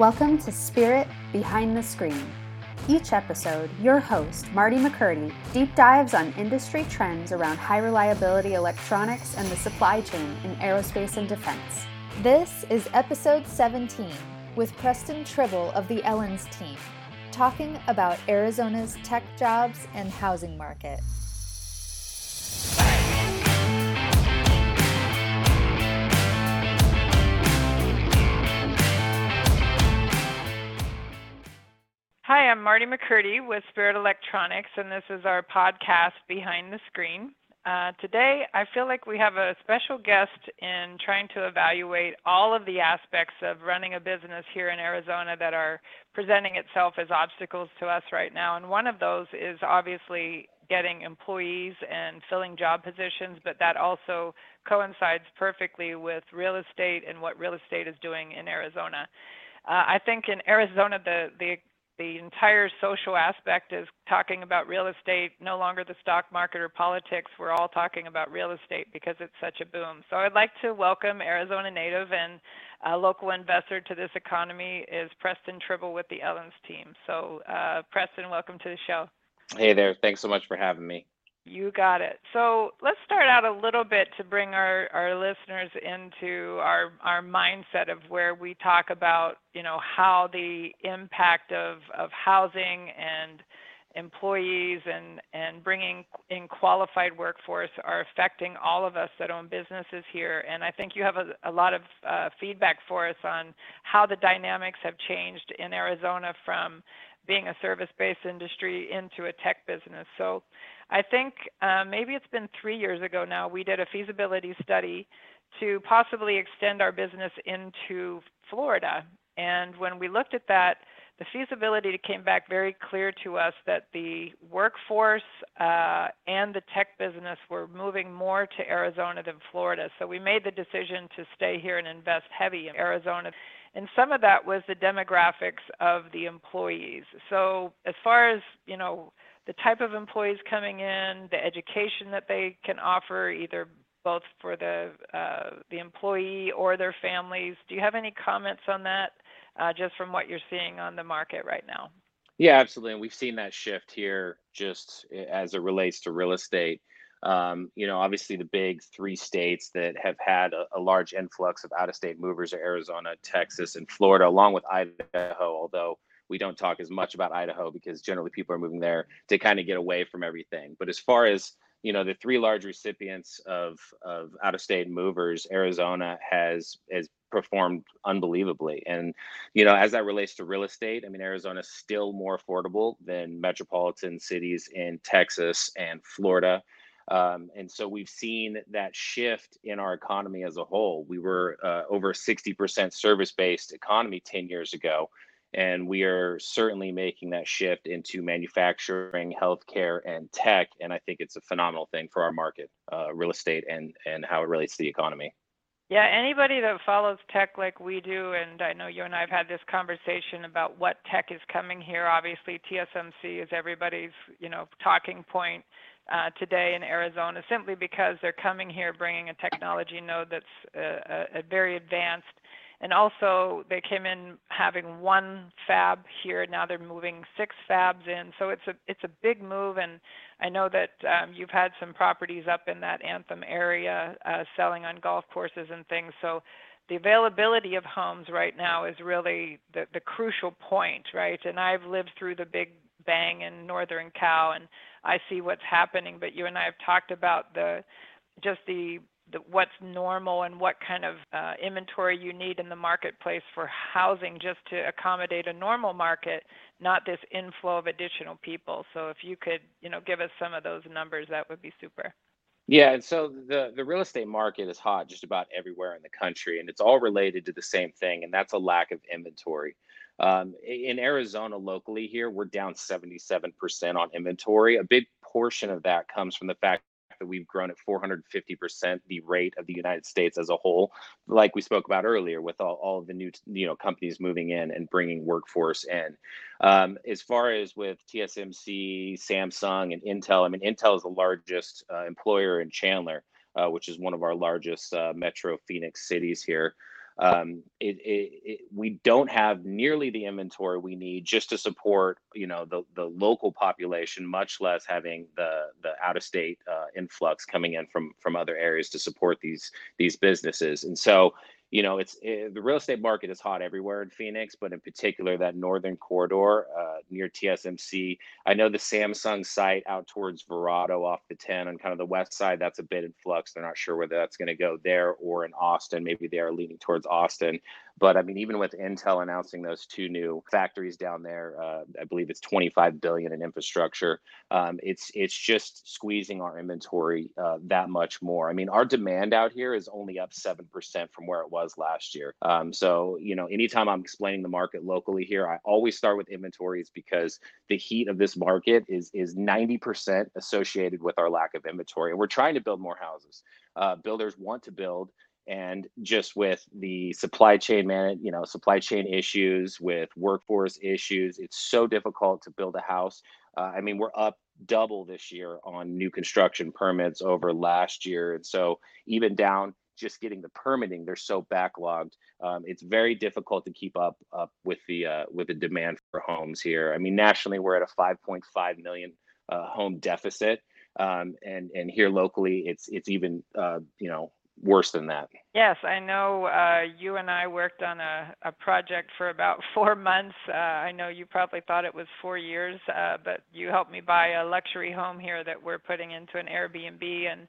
Welcome to Spirit Behind the Screen. Each episode, your host, Marty McCurdy, deep dives on industry trends around high reliability electronics and the supply chain in aerospace and defense. This is episode 17 with Preston Tribble of the Ellens team, talking about Arizona's tech jobs and housing market. Hi, I'm Marty McCurdy with Spirit Electronics, and this is our podcast, Behind the Screen. Uh, today, I feel like we have a special guest in trying to evaluate all of the aspects of running a business here in Arizona that are presenting itself as obstacles to us right now. And one of those is obviously getting employees and filling job positions, but that also coincides perfectly with real estate and what real estate is doing in Arizona. Uh, I think in Arizona, the, the the entire social aspect is talking about real estate, no longer the stock market or politics. We're all talking about real estate because it's such a boom. So I'd like to welcome Arizona native and a local investor to this economy is Preston Tribble with the Ellens team. So uh, Preston, welcome to the show. Hey there. Thanks so much for having me. You got it. So let's start out a little bit to bring our, our listeners into our, our mindset of where we talk about, you know, how the impact of, of housing and employees and, and bringing in qualified workforce are affecting all of us that own businesses here. And I think you have a, a lot of uh, feedback for us on how the dynamics have changed in Arizona from being a service-based industry into a tech business. So I think uh, maybe it's been three years ago now, we did a feasibility study to possibly extend our business into Florida. And when we looked at that, the feasibility came back very clear to us that the workforce uh, and the tech business were moving more to Arizona than Florida. So we made the decision to stay here and invest heavy in Arizona. And some of that was the demographics of the employees. So as far as, you know, the type of employees coming in, the education that they can offer, either both for the uh, the employee or their families. Do you have any comments on that, uh, just from what you're seeing on the market right now? Yeah, absolutely. And we've seen that shift here just as it relates to real estate. Um, you know, obviously the big three states that have had a, a large influx of out-of-state movers are Arizona, Texas, and Florida, along with Idaho. Although we don't talk as much about Idaho because generally people are moving there to kind of get away from everything. But as far as you know, the three large recipients of of out of state movers, Arizona has has performed unbelievably. And you know, as that relates to real estate, I mean, Arizona is still more affordable than metropolitan cities in Texas and Florida. Um, and so we've seen that shift in our economy as a whole. We were uh, over 60% service based economy 10 years ago and we are certainly making that shift into manufacturing, healthcare, and tech. And I think it's a phenomenal thing for our market, uh, real estate, and and how it relates to the economy. Yeah, anybody that follows tech like we do, and I know you and I have had this conversation about what tech is coming here. Obviously, TSMC is everybody's you know talking point. Uh, today in Arizona, simply because they're coming here bringing a technology node that's uh, a very advanced and also, they came in having one fab here. Now they're moving six fabs in. So it's a it's a big move. And I know that um, you've had some properties up in that Anthem area uh, selling on golf courses and things. So the availability of homes right now is really the, the crucial point, right? And I've lived through the big bang in Northern Cal, and I see what's happening. But you and I have talked about the just the the, what's normal and what kind of uh, inventory you need in the marketplace for housing just to accommodate a normal market, not this inflow of additional people. So if you could, you know, give us some of those numbers, that would be super. Yeah, and so the the real estate market is hot just about everywhere in the country, and it's all related to the same thing, and that's a lack of inventory. Um, in Arizona, locally here, we're down 77% on inventory. A big portion of that comes from the fact that we've grown at 450% the rate of the United States as a whole, like we spoke about earlier, with all, all of the new you know companies moving in and bringing workforce in. Um, as far as with TSMC, Samsung, and Intel, I mean, Intel is the largest uh, employer in Chandler, uh, which is one of our largest uh, metro Phoenix cities here. Um, it, it, it, we don't have nearly the inventory we need just to support you know the, the local population much less having the the out of state uh, influx coming in from from other areas to support these these businesses. And so you know, it's it, eh, the real estate market is hot everywhere in Phoenix, but in particular that northern corridor uh, near TSMC. I know the Samsung site out towards Verrado off the 10 on kind of the west side, that's a bit in flux. They're not sure whether that's going to go there or in Austin. Maybe they are leaning towards Austin. But I mean, even with Intel announcing those two new factories down there, uh, I believe it's 25 billion in infrastructure. Um, it's it's just squeezing our inventory uh, that much more. I mean, our demand out here is only up seven percent from where it was last year. Um, so you know, anytime I'm explaining the market locally here, I always start with inventories because the heat of this market is is 90% associated with our lack of inventory, and we're trying to build more houses. Uh, builders want to build and just with the supply chain man you know supply chain issues with workforce issues it's so difficult to build a house. Uh, i mean we're up double this year on new construction permits over last year. And so even down just getting the permitting they're so backlogged. Um, it's very difficult to keep up up with the uh, with the demand for homes here. I mean nationally we're at a 5.5 million uh, home deficit. Um, and and here locally it's it's even uh, you know worse than that. Yes, I know uh, you and I worked on a, a project for about four months. Uh, I know you probably thought it was four years, uh, but you helped me buy a luxury home here that we're putting into an Airbnb. And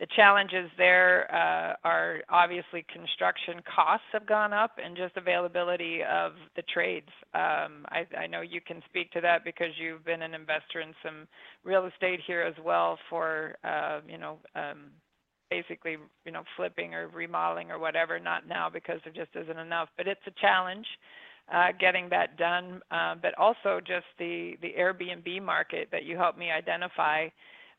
the challenges there uh, are obviously construction costs have gone up and just availability of the trades. Um, I, I know you can speak to that because you've been an investor in some real estate here as well for, uh, you know, um, basically, you know, flipping or remodeling or whatever. Not now because there just isn't enough, but it's a challenge uh, getting that done. Uh, but also just the the Airbnb market that you helped me identify.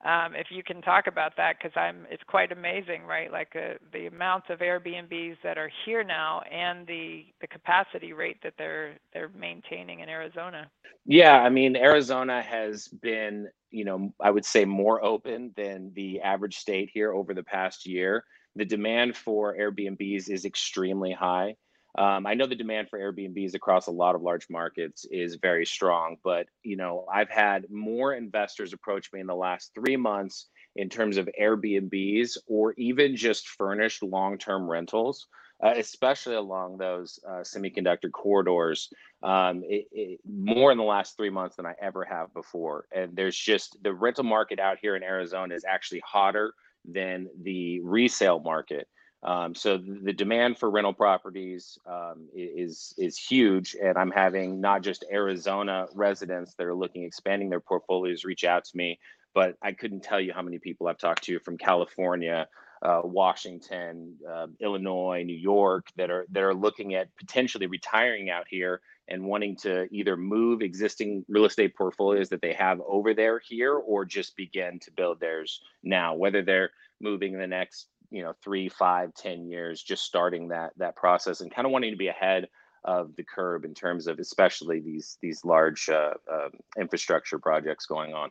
Um, if you can talk about that, because I'm, it's quite amazing, right? Like uh, the amount of Airbnbs that are here now, and the the capacity rate that they're they're maintaining in Arizona. Yeah, I mean, Arizona has been you know, I would say more open than the average state here over the past year. The demand for Airbnbs is extremely high. Um, I know the demand for Airbnbs across a lot of large markets is very strong, but you know, I've had more investors approach me in the last three months in terms of Airbnbs or even just furnished long-term rentals uh, especially along those uh, semiconductor corridors, um, it, it, more in the last three months than I ever have before. And there's just the rental market out here in Arizona is actually hotter than the resale market. Um, so the demand for rental properties um, is is huge, and I'm having not just Arizona residents that are looking expanding their portfolios reach out to me, but I couldn't tell you how many people I've talked to from California, uh, Washington, uh, Illinois, New York that are that are looking at potentially retiring out here and wanting to either move existing real estate portfolios that they have over there here or just begin to build theirs now. Whether they're moving in the next you know three, five, ten years, just starting that that process and kind of wanting to be ahead of the curve in terms of especially these these large uh, um, infrastructure projects going on.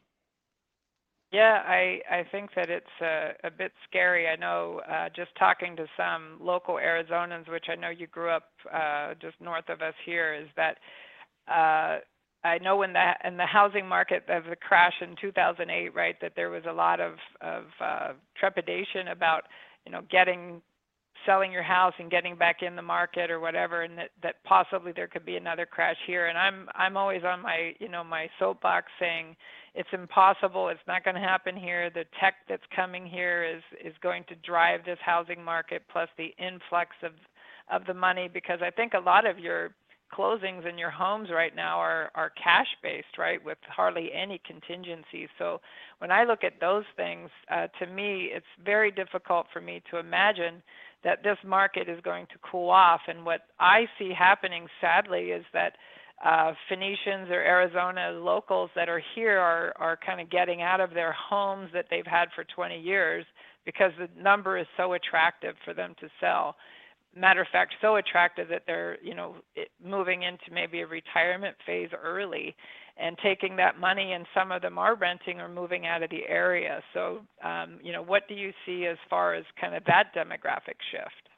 Yeah, I, I think that it's a, a bit scary. I know uh, just talking to some local Arizonans, which I know you grew up uh, just north of us here, is that uh, I know when the in the housing market of the crash in 2008, right, that there was a lot of of uh, trepidation about you know getting selling your house and getting back in the market or whatever and that that possibly there could be another crash here and i'm i'm always on my you know my soapbox saying it's impossible. It's not going to happen here. The tech that's coming here is is going to drive this housing market plus the influx of of the money because I think a lot of your closings in your homes right now are are cash based, right, with hardly any contingency. So when I look at those things, uh, to me, it's very difficult for me to imagine that this market is going to cool off. And what I see happening, sadly, is that uh, Phoenicians or Arizona locals that are here are, are kind of getting out of their homes that they've had for 20 years because the number is so attractive for them to sell. Matter of fact, so attractive that they're, you know, moving into maybe a retirement phase early and taking that money, and some of them are renting or moving out of the area. So, um, you know, what do you see as far as kind of that demographic shift?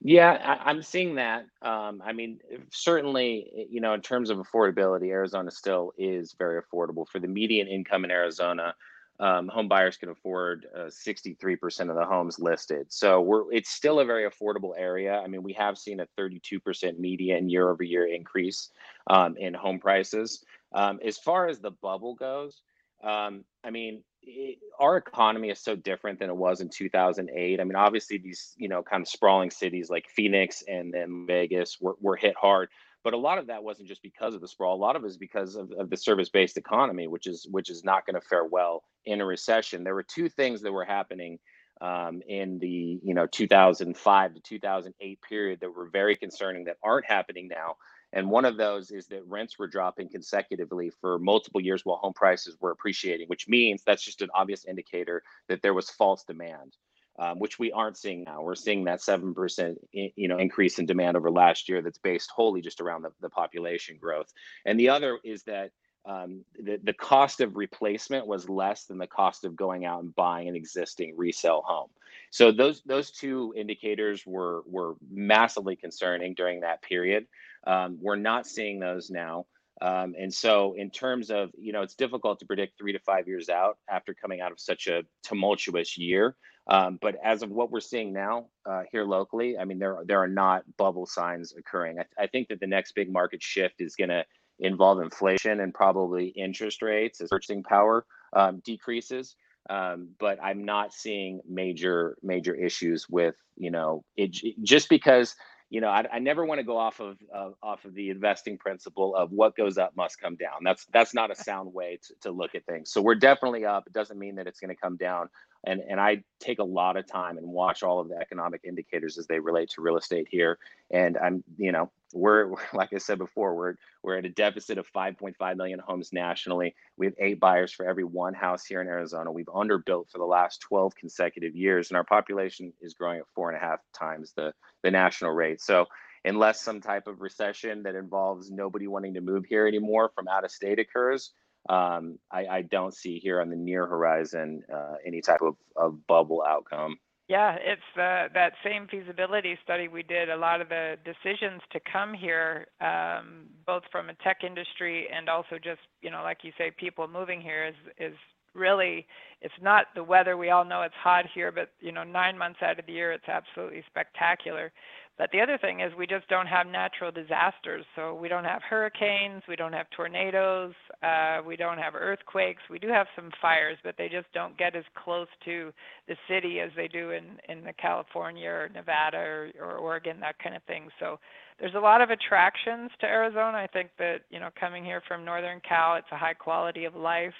Yeah, I, I'm seeing that. Um, I mean, certainly, you know, in terms of affordability, Arizona still is very affordable. For the median income in Arizona, um, home buyers can afford uh, 63% of the homes listed. So we're it's still a very affordable area. I mean, we have seen a 32% median year over year increase um, in home prices. Um, as far as the bubble goes, um, I mean, it, our economy is so different than it was in 2008. I mean, obviously these, you know, kind of sprawling cities like Phoenix and then Vegas were, were hit hard. But a lot of that wasn't just because of the sprawl. A lot of it is because of, of the service-based economy, which is which is not going to fare well in a recession. There were two things that were happening um, in the you know 2005 to 2008 period that were very concerning that aren't happening now. And one of those is that rents were dropping consecutively for multiple years while home prices were appreciating, which means that's just an obvious indicator that there was false demand, um, which we aren't seeing now. We're seeing that seven percent, you know, increase in demand over last year. That's based wholly just around the, the population growth. And the other is that um, the, the cost of replacement was less than the cost of going out and buying an existing resale home. So those those two indicators were were massively concerning during that period. Um, we're not seeing those now. Um, and so, in terms of, you know, it's difficult to predict three to five years out after coming out of such a tumultuous year. Um, but as of what we're seeing now uh, here locally, I mean, there there are not bubble signs occurring. I, I think that the next big market shift is going to involve inflation and probably interest rates as purchasing power um, decreases. Um, but I'm not seeing major major issues with you know it just because you know, I, I never want to go off of uh, off of the investing principle of what goes up must come down. That's that's not a sound way to, to look at things. So we're definitely up. It doesn't mean that it's going to come down. And and I take a lot of time and watch all of the economic indicators as they relate to real estate here. And I'm you know we're like I said before we're we're at a deficit of 5.5 million homes nationally. We have eight buyers for every one house here in Arizona. We've underbuilt for the last 12 consecutive years, and our population is growing at four and a half times the the national rate. So unless some type of recession that involves nobody wanting to move here anymore from out of state occurs, um, I, I, don't see here on the near horizon uh, any type of, of bubble outcome. Yeah, it's uh, that same feasibility study we did. A lot of the decisions to come here, um, both from a tech industry and also just, you know, like you say, people moving here is is really it's not the weather. We all know it's hot here, but you know, nine months out of the year, it's absolutely spectacular. But the other thing is we just don't have natural disasters. So we don't have hurricanes, we don't have tornadoes, uh, we don't have earthquakes. We do have some fires, but they just don't get as close to the city as they do in in the California or Nevada or, or Oregon, that kind of thing. So there's a lot of attractions to Arizona. I think that you know, coming here from Northern Cal, it's a high quality of life.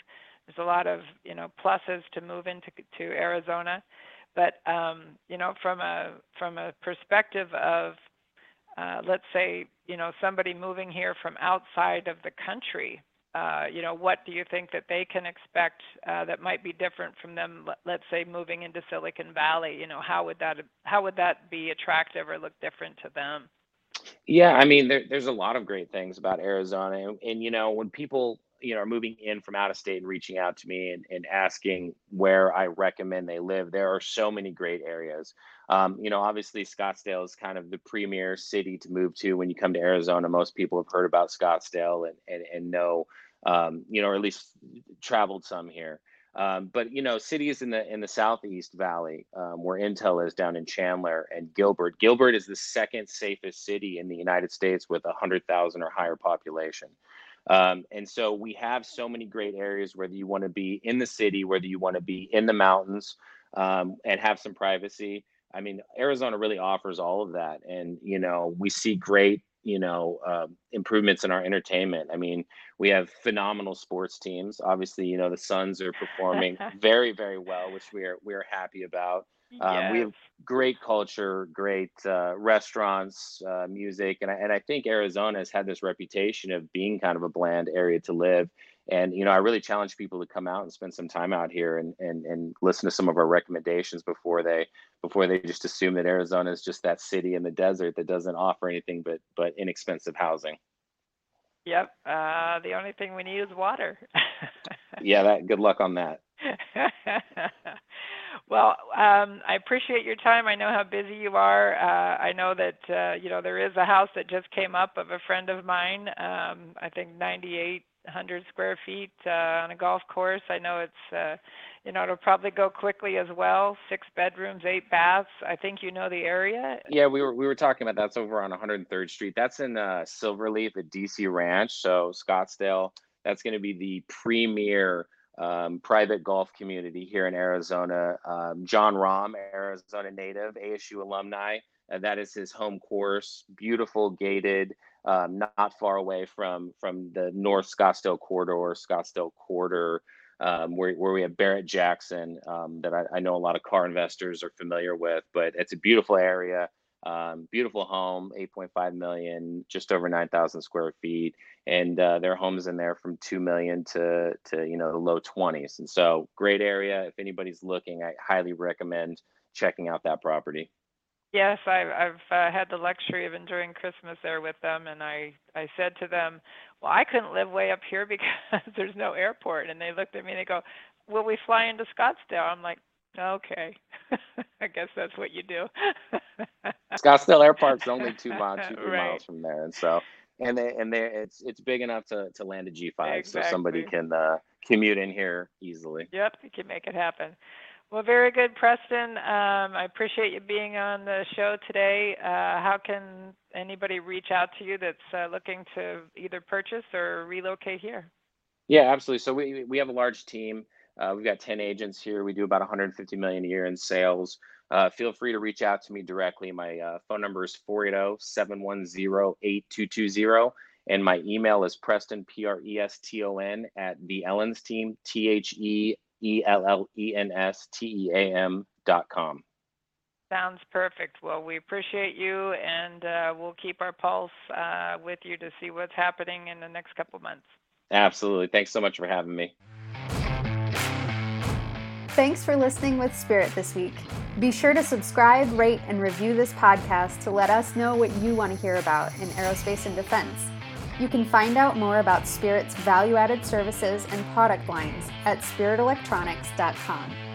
There's a lot of you know pluses to move into to Arizona, but um, you know from a from a perspective of uh, let's say you know somebody moving here from outside of the country, uh, you know what do you think that they can expect uh, that might be different from them? Let's say moving into Silicon Valley, you know how would that how would that be attractive or look different to them? Yeah, I mean, there, there's a lot of great things about Arizona, and, and you know when people you know are moving in from out of state and reaching out to me and, and asking where I recommend they live. There are so many great areas. Um, you know, obviously Scottsdale is kind of the premier city to move to when you come to Arizona. Most people have heard about Scottsdale and and, and know, um, you know, or at least traveled some here. Um, but you know, cities in the in the Southeast Valley, um, where Intel is down in Chandler and Gilbert. Gilbert is the second safest city in the United States with a hundred thousand or higher population. Um, and so we have so many great areas, whether you want to be in the city, whether you want to be in the mountains um, and have some privacy. I mean, Arizona really offers all of that. And, you know, we see great, you know, uh, improvements in our entertainment. I mean, we have phenomenal sports teams. Obviously, you know, the Suns are performing very, very well, which we are, we are happy about. Um, We have great culture, great uh, restaurants, uh, music, and I, and I think Arizona has had this reputation of being kind of a bland area to live. And you know, I really challenge people to come out and spend some time out here and and and listen to some of our recommendations before they before they just assume that Arizona is just that city in the desert that doesn't offer anything but but inexpensive housing. Yep. Uh, the only thing we need is water. yeah. That. Good luck on that. well, um, I appreciate your time. I know how busy you are. Uh, I know that uh, you know there is a house that just came up of a friend of mine. Um, I think 9,800 square feet uh, on a golf course. I know it's uh, you know it'll probably go quickly as well. Six bedrooms, eight baths. I think you know the area. Yeah, we were we were talking about that's over on 103rd Street. That's in uh, Silverleaf at DC Ranch, so Scottsdale. That's going to be the premier um, private golf community here in Arizona. Um, Jon Rahm, Arizona native, ASU alumni. Uh, that is his home course. Beautiful, gated, um, not far away from from the North Scottsdale corridor, Scottsdale quarter, um, where where we have Barrett Jackson, um, that I, I, know a lot of car investors are familiar with. But it's a beautiful area. Um, beautiful home, 8.5 million, just over 9,000 square feet, and uh, their homes in there from 2 million to to you know the low 20s. And so, great area. If anybody's looking, I highly recommend checking out that property. Yes, I've, I've uh, had the luxury of enjoying Christmas there with them, and I I said to them, "Well, I couldn't live way up here because there's no airport." And they looked at me and they go, "Will we fly into Scottsdale?" I'm like, Okay. I guess that's what you do. Scottsdale Airport's only two miles, two three right. miles from there, and so and they and they it's it's big enough to to land a G five, exactly. so somebody can uh, commute in here easily. Yep, you can make it happen. Well, very good, Preston. Um, I appreciate you being on the show today. Uh, how can anybody reach out to you that's uh, looking to either purchase or relocate here? Yeah, absolutely. So we we have a large team. Uh, we've got 10 agents here. We do about 150 million a year in sales. Uh, feel free to reach out to me directly. My uh, phone number is 480-710-8220. And my email is Preston, P-R-E-S-T-O-N at the Ellens team, T-H-E-L-L-E-N-S-T-E-A-M dot com. Sounds perfect. Well, we appreciate you, and uh, we'll keep our pulse uh, with you to see what's happening in the next couple months. Absolutely. Thanks so much for having me. Thanks for listening with Spirit this week. Be sure to subscribe, rate, and review this podcast to let us know what you want to hear about in aerospace and defense. You can find out more about Spirit's value added services and product lines at spiritelectronics.com.